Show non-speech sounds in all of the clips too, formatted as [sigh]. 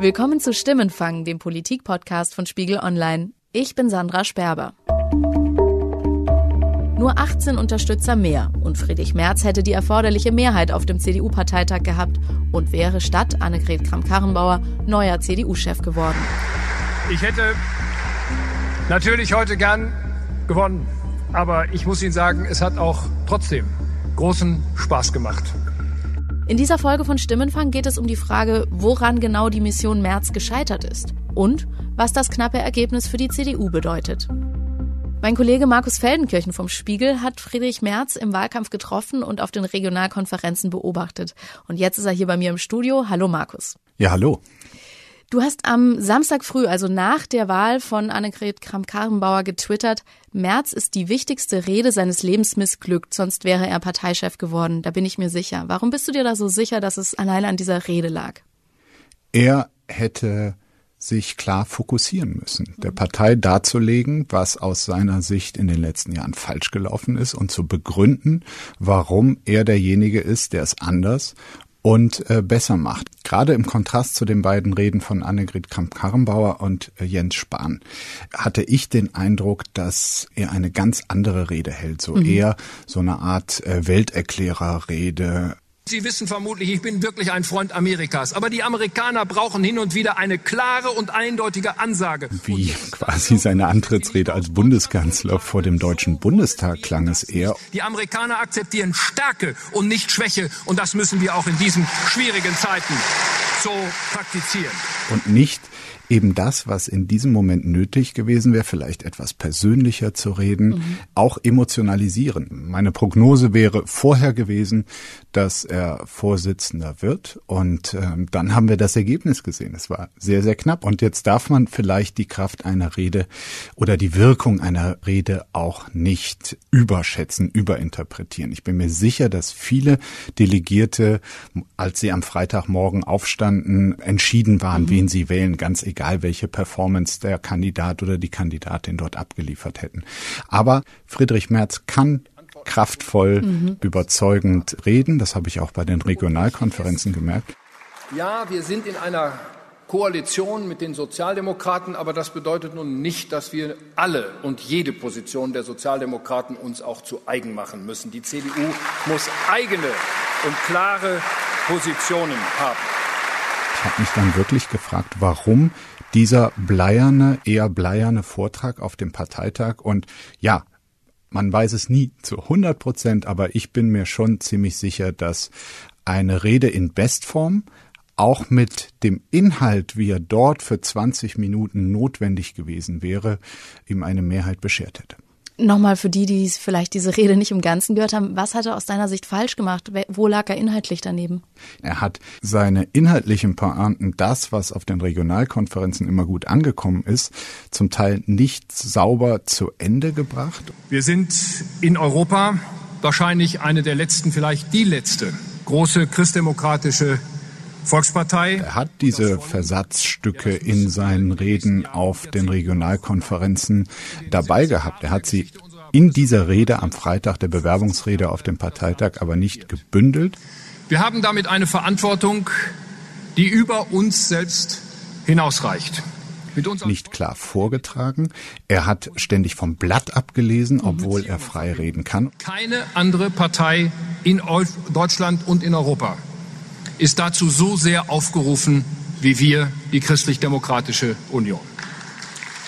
Willkommen zu Stimmenfang, dem Politik-Podcast von Spiegel Online. Ich bin Sandra Sperber. Nur 18 Unterstützer mehr und Friedrich Merz hätte die erforderliche Mehrheit auf dem CDU-Parteitag gehabt und wäre statt Annegret Kramp-Karrenbauer neuer CDU-Chef geworden. Ich hätte natürlich heute gern gewonnen, aber ich muss Ihnen sagen, es hat auch trotzdem großen Spaß gemacht. In dieser Folge von Stimmenfang geht es um die Frage, woran genau die Mission März gescheitert ist und was das knappe Ergebnis für die CDU bedeutet. Mein Kollege Markus Feldenkirchen vom Spiegel hat Friedrich Merz im Wahlkampf getroffen und auf den Regionalkonferenzen beobachtet. Und jetzt ist er hier bei mir im Studio. Hallo Markus. Ja, hallo. Du hast am Samstag früh, also nach der Wahl von Annegret Kramp-Karrenbauer, getwittert, Merz ist die wichtigste Rede seines Lebens missglückt, sonst wäre er Parteichef geworden. Da bin ich mir sicher. Warum bist du dir da so sicher, dass es alleine an dieser Rede lag? Er hätte sich klar fokussieren müssen, der Partei darzulegen, was aus seiner Sicht in den letzten Jahren falsch gelaufen ist und zu begründen, warum er derjenige ist, der es anders und äh, besser macht. Gerade im Kontrast zu den beiden Reden von Annegret Kramp-Karrenbauer und äh, Jens Spahn hatte ich den Eindruck, dass er eine ganz andere Rede hält, so mhm. eher so eine Art äh, Welterklärerrede, Sie wissen vermutlich, ich bin wirklich ein Freund Amerikas. Aber die Amerikaner brauchen hin und wieder eine klare und eindeutige Ansage. Wie quasi seine Antrittsrede als Bundeskanzler vor dem Deutschen Bundestag klang es eher. Die Amerikaner akzeptieren Stärke und nicht Schwäche. Und das müssen wir auch in diesen schwierigen Zeiten so praktizieren. Und nicht eben das, was in diesem Moment nötig gewesen wäre, vielleicht etwas persönlicher zu reden, mhm. auch emotionalisieren. Meine Prognose wäre vorher gewesen, dass er Vorsitzender wird und äh, dann haben wir das Ergebnis gesehen. Es war sehr, sehr knapp und jetzt darf man vielleicht die Kraft einer Rede oder die Wirkung einer Rede auch nicht überschätzen, überinterpretieren. Ich bin mir sicher, dass viele Delegierte, als sie am Freitagmorgen aufstanden, entschieden waren, mhm. wen sie wählen, ganz egal egal welche Performance der Kandidat oder die Kandidatin dort abgeliefert hätten. Aber Friedrich Merz kann kraftvoll, mhm. überzeugend reden. Das habe ich auch bei den Regionalkonferenzen gemerkt. Ja, wir sind in einer Koalition mit den Sozialdemokraten, aber das bedeutet nun nicht, dass wir alle und jede Position der Sozialdemokraten uns auch zu eigen machen müssen. Die CDU muss eigene und klare Positionen haben. Ich habe mich dann wirklich gefragt, warum dieser bleierne, eher bleierne Vortrag auf dem Parteitag. Und ja, man weiß es nie zu 100 Prozent, aber ich bin mir schon ziemlich sicher, dass eine Rede in Bestform auch mit dem Inhalt, wie er dort für 20 Minuten notwendig gewesen wäre, ihm eine Mehrheit beschert hätte. Nochmal für die, die vielleicht diese Rede nicht im Ganzen gehört haben, was hat er aus deiner Sicht falsch gemacht? Wo lag er inhaltlich daneben? Er hat seine inhaltlichen Pointen, das, was auf den Regionalkonferenzen immer gut angekommen ist, zum Teil nicht sauber zu Ende gebracht. Wir sind in Europa wahrscheinlich eine der letzten, vielleicht die letzte große christdemokratische Volkspartei. Er hat diese Versatzstücke in seinen Reden auf den Regionalkonferenzen dabei gehabt. Er hat sie in dieser Rede am Freitag der Bewerbungsrede auf dem Parteitag aber nicht gebündelt. Wir haben damit eine Verantwortung, die über uns selbst hinausreicht. Nicht klar vorgetragen. Er hat ständig vom Blatt abgelesen, obwohl er frei reden kann. Keine andere Partei in Deutschland und in Europa ist dazu so sehr aufgerufen wie wir, die Christlich-Demokratische Union.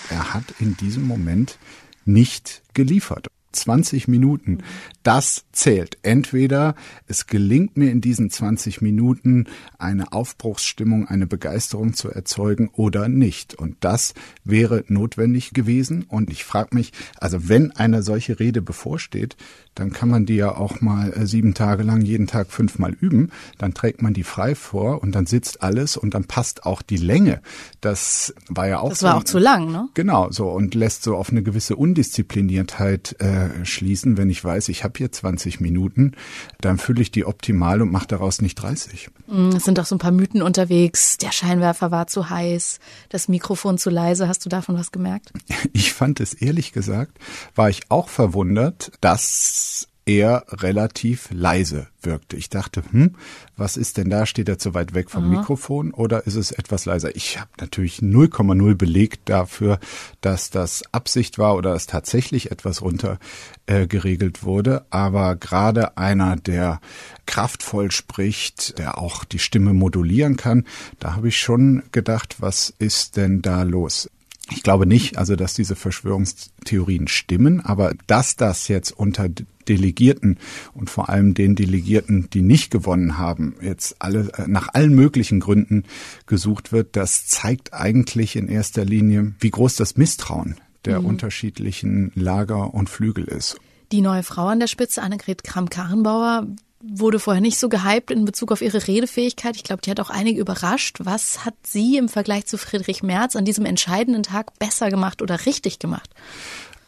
Er hat in diesem Moment nicht geliefert. 20 Minuten. Das zählt. Entweder es gelingt mir in diesen 20 Minuten eine Aufbruchsstimmung, eine Begeisterung zu erzeugen oder nicht. Und das wäre notwendig gewesen. Und ich frage mich, also wenn eine solche Rede bevorsteht, dann kann man die ja auch mal äh, sieben Tage lang jeden Tag fünfmal üben. Dann trägt man die frei vor und dann sitzt alles und dann passt auch die Länge. Das war ja auch. Das war so, auch zu lang, ne? Genau, so und lässt so auf eine gewisse Undiszipliniertheit äh, schließen. Wenn ich weiß, ich habe hier 20 Minuten, dann fülle ich die optimal und mache daraus nicht 30. Mm, es sind auch so ein paar Mythen unterwegs. Der Scheinwerfer war zu heiß, das Mikrofon zu leise. Hast du davon was gemerkt? Ich fand es ehrlich gesagt, war ich auch verwundert, dass er relativ leise wirkte. Ich dachte, hm, was ist denn da? Steht er zu weit weg vom Aha. Mikrofon oder ist es etwas leiser? Ich habe natürlich 0,0 belegt dafür, dass das Absicht war oder es tatsächlich etwas runter äh, geregelt wurde. Aber gerade einer, der kraftvoll spricht, der auch die Stimme modulieren kann, da habe ich schon gedacht, was ist denn da los? Ich glaube nicht, also dass diese Verschwörungstheorien stimmen, aber dass das jetzt unter Delegierten und vor allem den Delegierten, die nicht gewonnen haben, jetzt alle nach allen möglichen Gründen gesucht wird, das zeigt eigentlich in erster Linie, wie groß das Misstrauen der mhm. unterschiedlichen Lager und Flügel ist. Die neue Frau an der Spitze, Annegret Kramp-Karrenbauer, wurde vorher nicht so gehypt in Bezug auf ihre Redefähigkeit. Ich glaube, die hat auch einige überrascht. Was hat sie im Vergleich zu Friedrich Merz an diesem entscheidenden Tag besser gemacht oder richtig gemacht?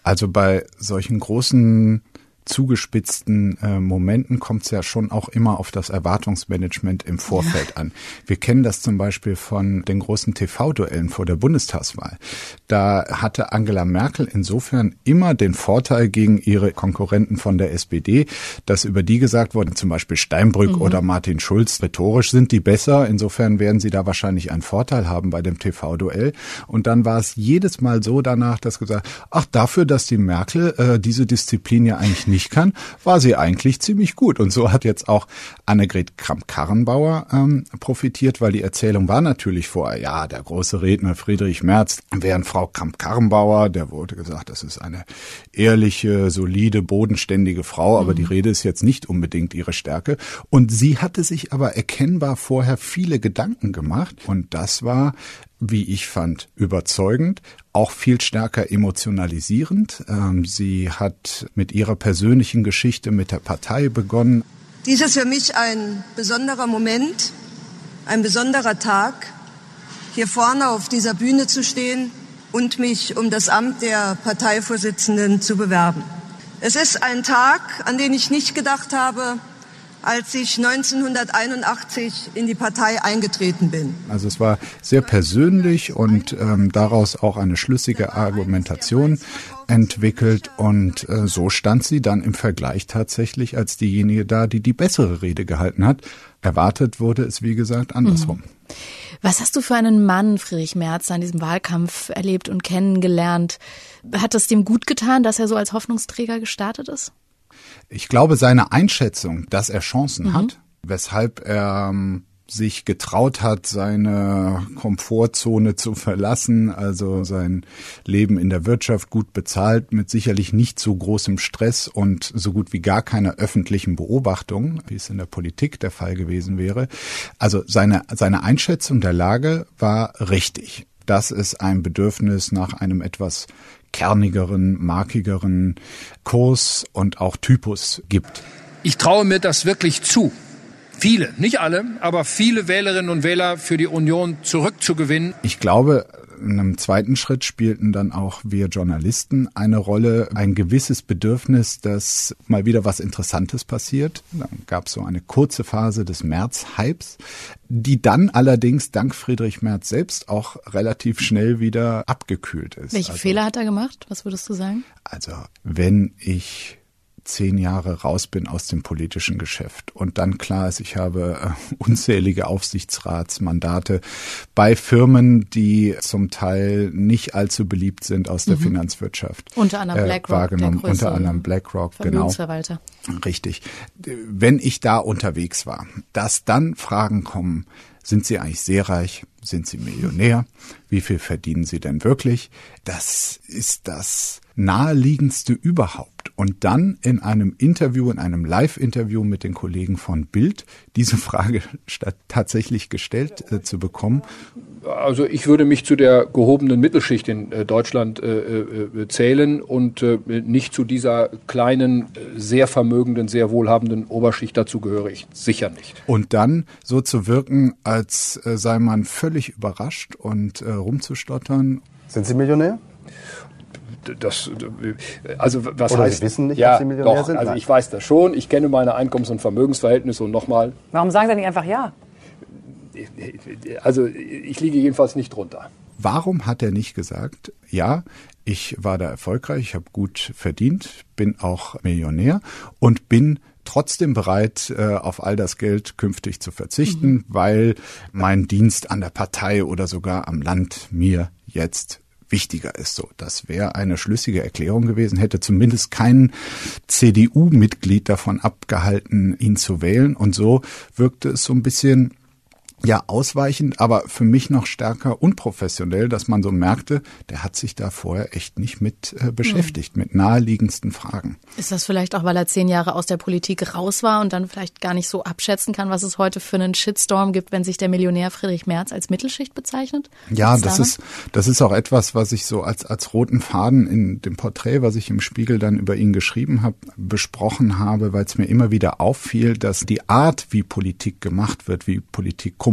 Also bei solchen großen zugespitzten äh, Momenten kommt es ja schon auch immer auf das Erwartungsmanagement im Vorfeld ja. an. Wir kennen das zum Beispiel von den großen TV-Duellen vor der Bundestagswahl. Da hatte Angela Merkel insofern immer den Vorteil gegen ihre Konkurrenten von der SPD, dass über die gesagt wurde, zum Beispiel Steinbrück mhm. oder Martin Schulz, rhetorisch sind die besser. Insofern werden sie da wahrscheinlich einen Vorteil haben bei dem TV-Duell. Und dann war es jedes Mal so danach, dass gesagt, ach dafür, dass die Merkel äh, diese Disziplin ja eigentlich nicht kann, war sie eigentlich ziemlich gut. Und so hat jetzt auch Annegret Kramp-Karrenbauer ähm, profitiert, weil die Erzählung war natürlich vorher, ja, der große Redner Friedrich Merz, während Frau Kramp-Karrenbauer, der wurde gesagt, das ist eine ehrliche, solide, bodenständige Frau, aber mhm. die Rede ist jetzt nicht unbedingt ihre Stärke. Und sie hatte sich aber erkennbar vorher viele Gedanken gemacht. Und das war wie ich fand, überzeugend, auch viel stärker emotionalisierend. Ähm, sie hat mit ihrer persönlichen Geschichte mit der Partei begonnen. Dies ist für mich ein besonderer Moment, ein besonderer Tag, hier vorne auf dieser Bühne zu stehen und mich um das Amt der Parteivorsitzenden zu bewerben. Es ist ein Tag, an den ich nicht gedacht habe, als ich 1981 in die Partei eingetreten bin. Also es war sehr persönlich und ähm, daraus auch eine schlüssige Argumentation entwickelt und äh, so stand sie dann im Vergleich tatsächlich als diejenige da, die die bessere Rede gehalten hat. Erwartet wurde es, wie gesagt, andersrum. Mhm. Was hast du für einen Mann, Friedrich Merz, an diesem Wahlkampf erlebt und kennengelernt? Hat es dem gut getan, dass er so als Hoffnungsträger gestartet ist? Ich glaube, seine Einschätzung, dass er Chancen mhm. hat, weshalb er ähm, sich getraut hat, seine Komfortzone zu verlassen, also sein Leben in der Wirtschaft gut bezahlt, mit sicherlich nicht so großem Stress und so gut wie gar keiner öffentlichen Beobachtung, wie es in der Politik der Fall gewesen wäre. Also seine, seine Einschätzung der Lage war richtig dass es ein Bedürfnis nach einem etwas kernigeren, markigeren Kurs und auch Typus gibt. Ich traue mir das wirklich zu, viele, nicht alle, aber viele Wählerinnen und Wähler für die Union zurückzugewinnen. Ich glaube, in einem zweiten Schritt spielten dann auch wir Journalisten eine Rolle, ein gewisses Bedürfnis, dass mal wieder was Interessantes passiert. Dann gab es so eine kurze Phase des März-Hypes, die dann allerdings dank Friedrich Merz selbst auch relativ schnell wieder abgekühlt ist. Welche also, Fehler hat er gemacht? Was würdest du sagen? Also wenn ich zehn Jahre raus bin aus dem politischen Geschäft und dann klar ist, ich habe äh, unzählige Aufsichtsratsmandate bei Firmen, die zum Teil nicht allzu beliebt sind aus der mhm. Finanzwirtschaft. Unter anderem äh, BlackRock. Äh, wahrgenommen, unter anderem BlackRock, genau. Richtig. Wenn ich da unterwegs war, dass dann Fragen kommen, sind Sie eigentlich sehr reich? Sind Sie Millionär? Wie viel verdienen Sie denn wirklich? Das ist das naheliegendste überhaupt. Und dann in einem Interview, in einem Live-Interview mit den Kollegen von Bild, diese Frage [laughs] tatsächlich gestellt äh, zu bekommen. Also ich würde mich zu der gehobenen Mittelschicht in äh, Deutschland äh, äh, zählen und äh, nicht zu dieser kleinen, sehr vermögenden, sehr wohlhabenden Oberschicht dazu gehöre ich sicher nicht. Und dann so zu wirken, als äh, sei man völlig überrascht und rumzustottern. Sind Sie Millionär? das, also was Oder heißt, Sie wissen nicht, ja, dass Sie Millionär doch, sind? Also ich weiß das schon. Ich kenne meine Einkommens- und Vermögensverhältnisse und nochmal. Warum sagen Sie nicht einfach ja? Also ich liege jedenfalls nicht drunter. Warum hat er nicht gesagt, ja, ich war da erfolgreich, ich habe gut verdient, bin auch Millionär und bin trotzdem bereit, äh, auf all das Geld künftig zu verzichten, mhm. weil mein Dienst an der Partei oder sogar am Land mir jetzt wichtiger ist. So, das wäre eine schlüssige Erklärung gewesen, hätte zumindest kein CDU-Mitglied davon abgehalten, ihn zu wählen. Und so wirkte es so ein bisschen ja ausweichend, aber für mich noch stärker unprofessionell, dass man so merkte, der hat sich da vorher echt nicht mit äh, beschäftigt, mhm. mit naheliegendsten Fragen. Ist das vielleicht auch, weil er zehn Jahre aus der Politik raus war und dann vielleicht gar nicht so abschätzen kann, was es heute für einen Shitstorm gibt, wenn sich der Millionär Friedrich Merz als Mittelschicht bezeichnet? Ja, das ist, das ist auch etwas, was ich so als, als roten Faden in dem Porträt, was ich im Spiegel dann über ihn geschrieben habe, besprochen habe, weil es mir immer wieder auffiel, dass die Art, wie Politik gemacht wird, wie Politik kommuniziert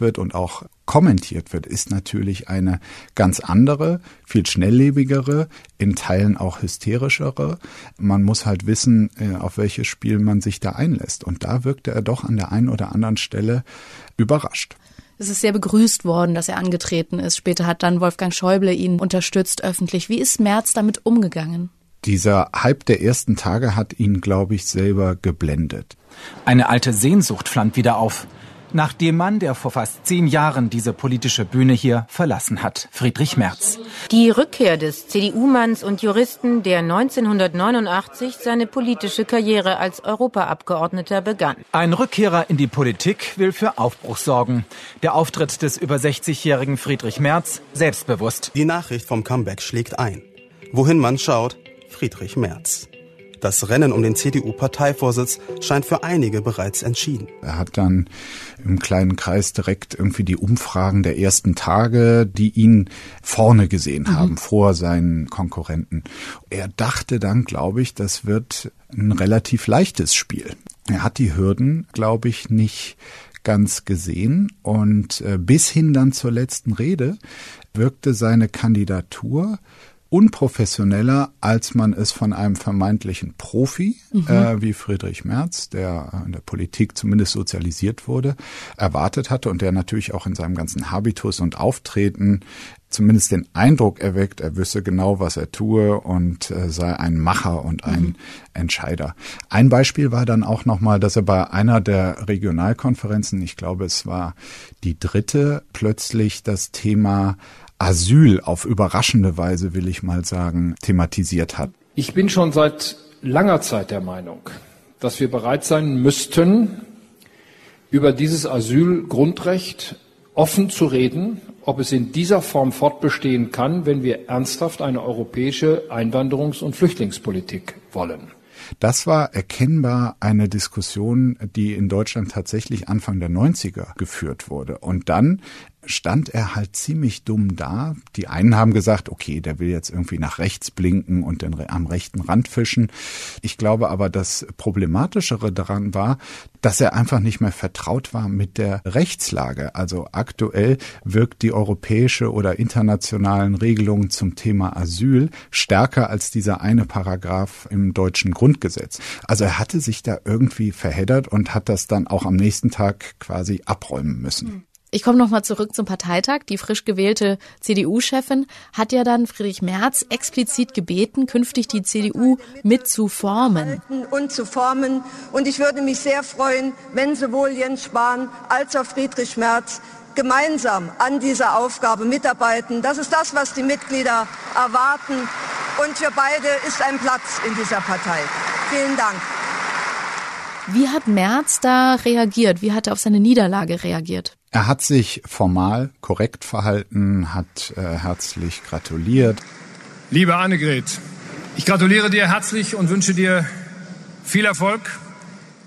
wird und auch kommentiert wird, ist natürlich eine ganz andere, viel schnelllebigere, in Teilen auch hysterischere. Man muss halt wissen, äh, auf welches Spiel man sich da einlässt. Und da wirkte er doch an der einen oder anderen Stelle überrascht. Es ist sehr begrüßt worden, dass er angetreten ist. Später hat dann Wolfgang Schäuble ihn unterstützt öffentlich. Wie ist Merz damit umgegangen? Dieser Hype der ersten Tage hat ihn, glaube ich, selber geblendet. Eine alte Sehnsucht flammt wieder auf nach dem Mann, der vor fast zehn Jahren diese politische Bühne hier verlassen hat, Friedrich Merz. Die Rückkehr des CDU-Manns und Juristen, der 1989 seine politische Karriere als Europaabgeordneter begann. Ein Rückkehrer in die Politik will für Aufbruch sorgen. Der Auftritt des über 60-jährigen Friedrich Merz selbstbewusst. Die Nachricht vom Comeback schlägt ein. Wohin man schaut, Friedrich Merz. Das Rennen um den CDU-Parteivorsitz scheint für einige bereits entschieden. Er hat dann im kleinen Kreis direkt irgendwie die Umfragen der ersten Tage, die ihn vorne gesehen mhm. haben, vor seinen Konkurrenten. Er dachte dann, glaube ich, das wird ein relativ leichtes Spiel. Er hat die Hürden, glaube ich, nicht ganz gesehen und äh, bis hin dann zur letzten Rede wirkte seine Kandidatur unprofessioneller, als man es von einem vermeintlichen Profi mhm. äh, wie Friedrich Merz, der in der Politik zumindest sozialisiert wurde, erwartet hatte und der natürlich auch in seinem ganzen Habitus und Auftreten zumindest den Eindruck erweckt, er wüsste genau, was er tue und äh, sei ein Macher und ein mhm. Entscheider. Ein Beispiel war dann auch nochmal, dass er bei einer der Regionalkonferenzen, ich glaube es war die dritte, plötzlich das Thema Asyl auf überraschende Weise, will ich mal sagen, thematisiert hat. Ich bin schon seit langer Zeit der Meinung, dass wir bereit sein müssten, über dieses Asylgrundrecht offen zu reden, ob es in dieser Form fortbestehen kann, wenn wir ernsthaft eine europäische Einwanderungs- und Flüchtlingspolitik wollen. Das war erkennbar eine Diskussion, die in Deutschland tatsächlich Anfang der 90er geführt wurde. Und dann stand er halt ziemlich dumm da. Die einen haben gesagt, okay, der will jetzt irgendwie nach rechts blinken und den, am rechten Rand fischen. Ich glaube aber, das Problematischere daran war, dass er einfach nicht mehr vertraut war mit der Rechtslage. Also aktuell wirkt die europäische oder internationalen Regelungen zum Thema Asyl stärker als dieser eine Paragraph im deutschen Grundgesetz. Also er hatte sich da irgendwie verheddert und hat das dann auch am nächsten Tag quasi abräumen müssen. Ich komme nochmal zurück zum Parteitag. Die frisch gewählte CDU-Chefin hat ja dann Friedrich Merz explizit gebeten, künftig die CDU mit zu formen. Und zu formen. Und ich würde mich sehr freuen, wenn sowohl Jens Spahn als auch Friedrich Merz gemeinsam an dieser Aufgabe mitarbeiten. Das ist das, was die Mitglieder erwarten. Und für beide ist ein Platz in dieser Partei. Vielen Dank. Wie hat Merz da reagiert? Wie hat er auf seine Niederlage reagiert? Er hat sich formal korrekt verhalten, hat äh, herzlich gratuliert. Liebe Annegret, ich gratuliere dir herzlich und wünsche dir viel Erfolg.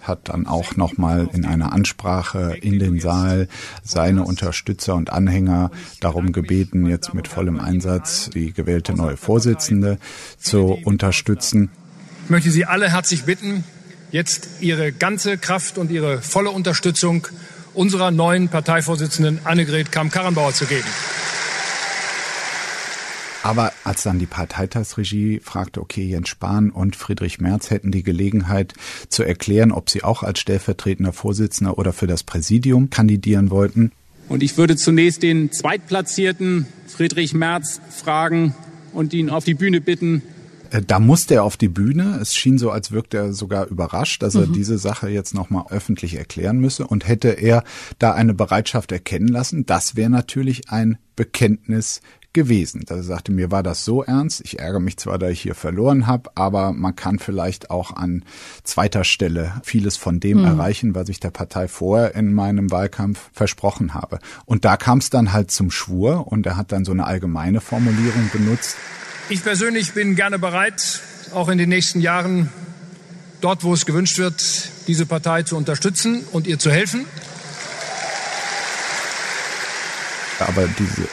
Hat dann auch nochmal in einer Ansprache in den Saal seine Unterstützer und Anhänger darum gebeten, jetzt mit vollem Einsatz die gewählte neue Vorsitzende zu unterstützen. Ich möchte Sie alle herzlich bitten, jetzt Ihre ganze Kraft und Ihre volle Unterstützung unserer neuen Parteivorsitzenden Annegret Kamm-Karrenbauer zu geben. Aber als dann die Parteitagsregie fragte, okay, Jens Spahn und Friedrich Merz hätten die Gelegenheit zu erklären, ob sie auch als stellvertretender Vorsitzender oder für das Präsidium kandidieren wollten, Und ich würde zunächst den Zweitplatzierten Friedrich Merz fragen und ihn auf die Bühne bitten, da musste er auf die Bühne. Es schien so, als wirkte er sogar überrascht, dass er mhm. diese Sache jetzt nochmal öffentlich erklären müsse. Und hätte er da eine Bereitschaft erkennen lassen, das wäre natürlich ein Bekenntnis gewesen. Da sagte mir, war das so ernst? Ich ärgere mich zwar, da ich hier verloren habe, aber man kann vielleicht auch an zweiter Stelle vieles von dem mhm. erreichen, was ich der Partei vorher in meinem Wahlkampf versprochen habe. Und da kam es dann halt zum Schwur und er hat dann so eine allgemeine Formulierung benutzt. Ich persönlich bin gerne bereit, auch in den nächsten Jahren dort, wo es gewünscht wird, diese Partei zu unterstützen und ihr zu helfen. Aber diese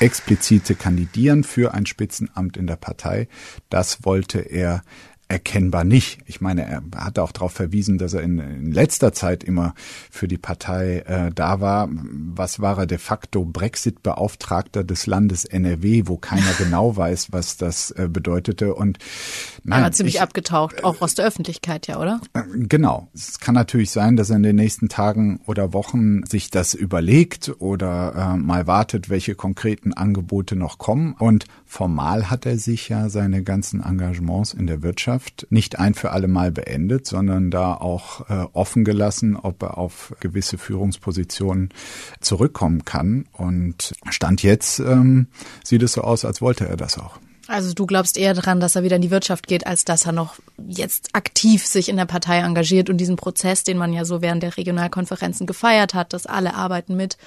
explizite Kandidieren für ein Spitzenamt in der Partei, das wollte er erkennbar nicht. Ich meine, er hat auch darauf verwiesen, dass er in, in letzter Zeit immer für die Partei äh, da war. Was war er de facto Brexit-Beauftragter des Landes NRW, wo keiner genau [laughs] weiß, was das äh, bedeutete. Und nein, er war ziemlich ich, abgetaucht, auch aus der Öffentlichkeit, ja, oder? Äh, genau. Es kann natürlich sein, dass er in den nächsten Tagen oder Wochen sich das überlegt oder äh, mal wartet, welche konkreten Angebote noch kommen. Und formal hat er sich ja seine ganzen Engagements in der Wirtschaft Mannschaft nicht ein für alle Mal beendet, sondern da auch äh, offen gelassen, ob er auf gewisse Führungspositionen zurückkommen kann. Und Stand jetzt ähm, sieht es so aus, als wollte er das auch. Also du glaubst eher daran, dass er wieder in die Wirtschaft geht, als dass er noch jetzt aktiv sich in der Partei engagiert und diesen Prozess, den man ja so während der Regionalkonferenzen gefeiert hat, dass alle arbeiten mit,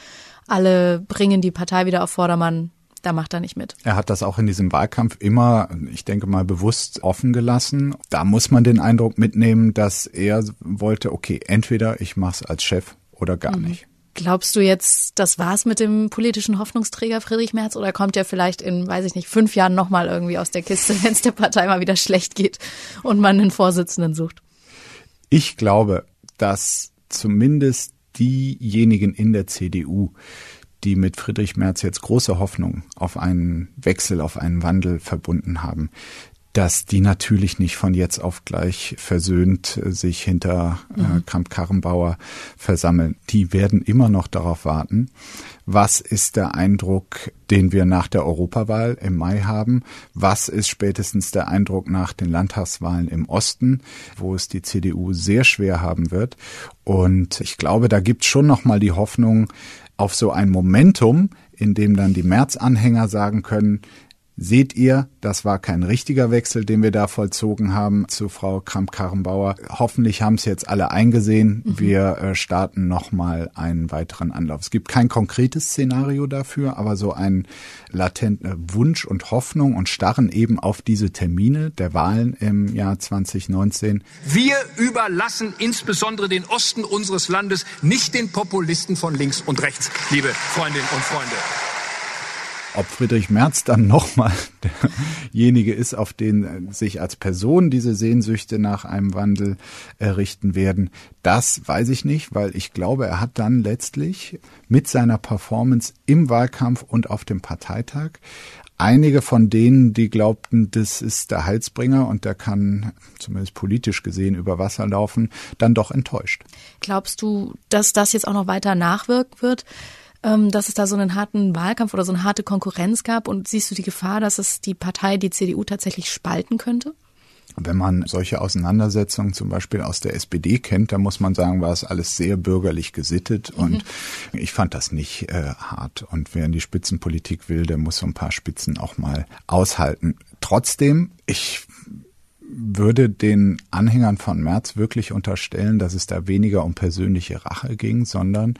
alle bringen die Partei wieder auf Vordermann, da macht er nicht mit. Er hat das auch in diesem Wahlkampf immer, ich denke mal, bewusst offen gelassen. Da muss man den Eindruck mitnehmen, dass er wollte, okay, entweder ich mache es als Chef oder gar mhm. nicht. Glaubst du jetzt, das war's mit dem politischen Hoffnungsträger Friedrich Merz oder kommt er vielleicht in, weiß ich nicht, fünf Jahren nochmal irgendwie aus der Kiste, [laughs] wenn es der Partei mal wieder schlecht geht und man einen Vorsitzenden sucht? Ich glaube, dass zumindest diejenigen in der CDU, die mit Friedrich Merz jetzt große Hoffnung auf einen Wechsel, auf einen Wandel verbunden haben, dass die natürlich nicht von jetzt auf gleich versöhnt äh, sich hinter äh, mhm. Kramp-Karrenbauer versammeln. Die werden immer noch darauf warten. Was ist der Eindruck, den wir nach der Europawahl im Mai haben? Was ist spätestens der Eindruck nach den Landtagswahlen im Osten, wo es die CDU sehr schwer haben wird? Und ich glaube, da gibt es schon noch mal die Hoffnung, auf so ein Momentum, in dem dann die März-Anhänger sagen können, Seht ihr, das war kein richtiger Wechsel, den wir da vollzogen haben zu Frau Kramp-Karrenbauer. Hoffentlich haben es jetzt alle eingesehen. Mhm. Wir äh, starten nochmal einen weiteren Anlauf. Es gibt kein konkretes Szenario dafür, aber so ein latenter Wunsch und Hoffnung und Starren eben auf diese Termine der Wahlen im Jahr 2019. Wir überlassen insbesondere den Osten unseres Landes nicht den Populisten von links und rechts, liebe Freundinnen und Freunde. Ob Friedrich Merz dann nochmal derjenige ist, auf den sich als Person diese Sehnsüchte nach einem Wandel errichten werden, das weiß ich nicht, weil ich glaube, er hat dann letztlich mit seiner Performance im Wahlkampf und auf dem Parteitag einige von denen, die glaubten, das ist der Heilsbringer und der kann zumindest politisch gesehen über Wasser laufen, dann doch enttäuscht. Glaubst du, dass das jetzt auch noch weiter nachwirken wird? Ähm, dass es da so einen harten Wahlkampf oder so eine harte Konkurrenz gab? Und siehst du die Gefahr, dass es die Partei, die CDU tatsächlich spalten könnte? Wenn man solche Auseinandersetzungen zum Beispiel aus der SPD kennt, dann muss man sagen, war es alles sehr bürgerlich gesittet mhm. und ich fand das nicht äh, hart. Und wer in die Spitzenpolitik will, der muss so ein paar Spitzen auch mal aushalten. Trotzdem, ich würde den Anhängern von Merz wirklich unterstellen, dass es da weniger um persönliche Rache ging, sondern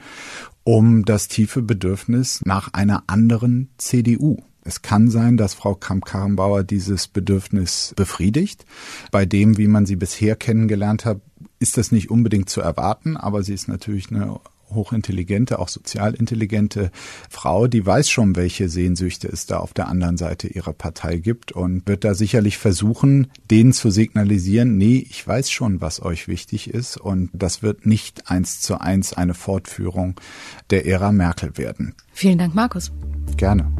um das tiefe Bedürfnis nach einer anderen CDU. Es kann sein, dass Frau Kramp-Karrenbauer dieses Bedürfnis befriedigt. Bei dem, wie man sie bisher kennengelernt hat, ist das nicht unbedingt zu erwarten, aber sie ist natürlich eine hochintelligente, auch sozial intelligente Frau, die weiß schon, welche Sehnsüchte es da auf der anderen Seite ihrer Partei gibt und wird da sicherlich versuchen, denen zu signalisieren, nee, ich weiß schon, was euch wichtig ist und das wird nicht eins zu eins eine Fortführung der Ära Merkel werden. Vielen Dank, Markus. Gerne.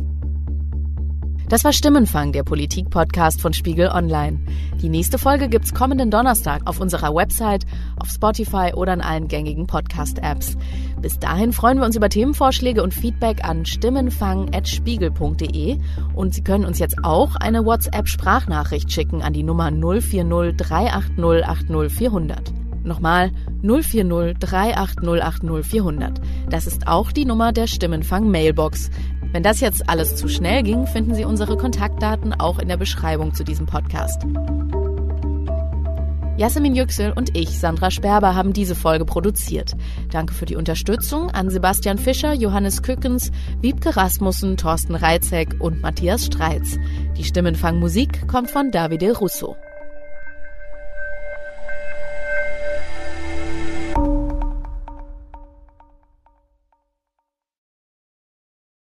Das war Stimmenfang, der Politik-Podcast von Spiegel Online. Die nächste Folge gibt's kommenden Donnerstag auf unserer Website, auf Spotify oder in allen gängigen Podcast-Apps. Bis dahin freuen wir uns über Themenvorschläge und Feedback an stimmenfang.spiegel.de und Sie können uns jetzt auch eine WhatsApp-Sprachnachricht schicken an die Nummer 040 380 80 400. Nochmal 040 380 80 400. Das ist auch die Nummer der Stimmenfang Mailbox. Wenn das jetzt alles zu schnell ging, finden Sie unsere Kontaktdaten auch in der Beschreibung zu diesem Podcast. Jasmin Yüksel und ich, Sandra Sperber, haben diese Folge produziert. Danke für die Unterstützung an Sebastian Fischer, Johannes Kückens, Wiebke Rasmussen, Thorsten Reitzek und Matthias Streitz. Die Stimmenfangmusik kommt von Davide Russo.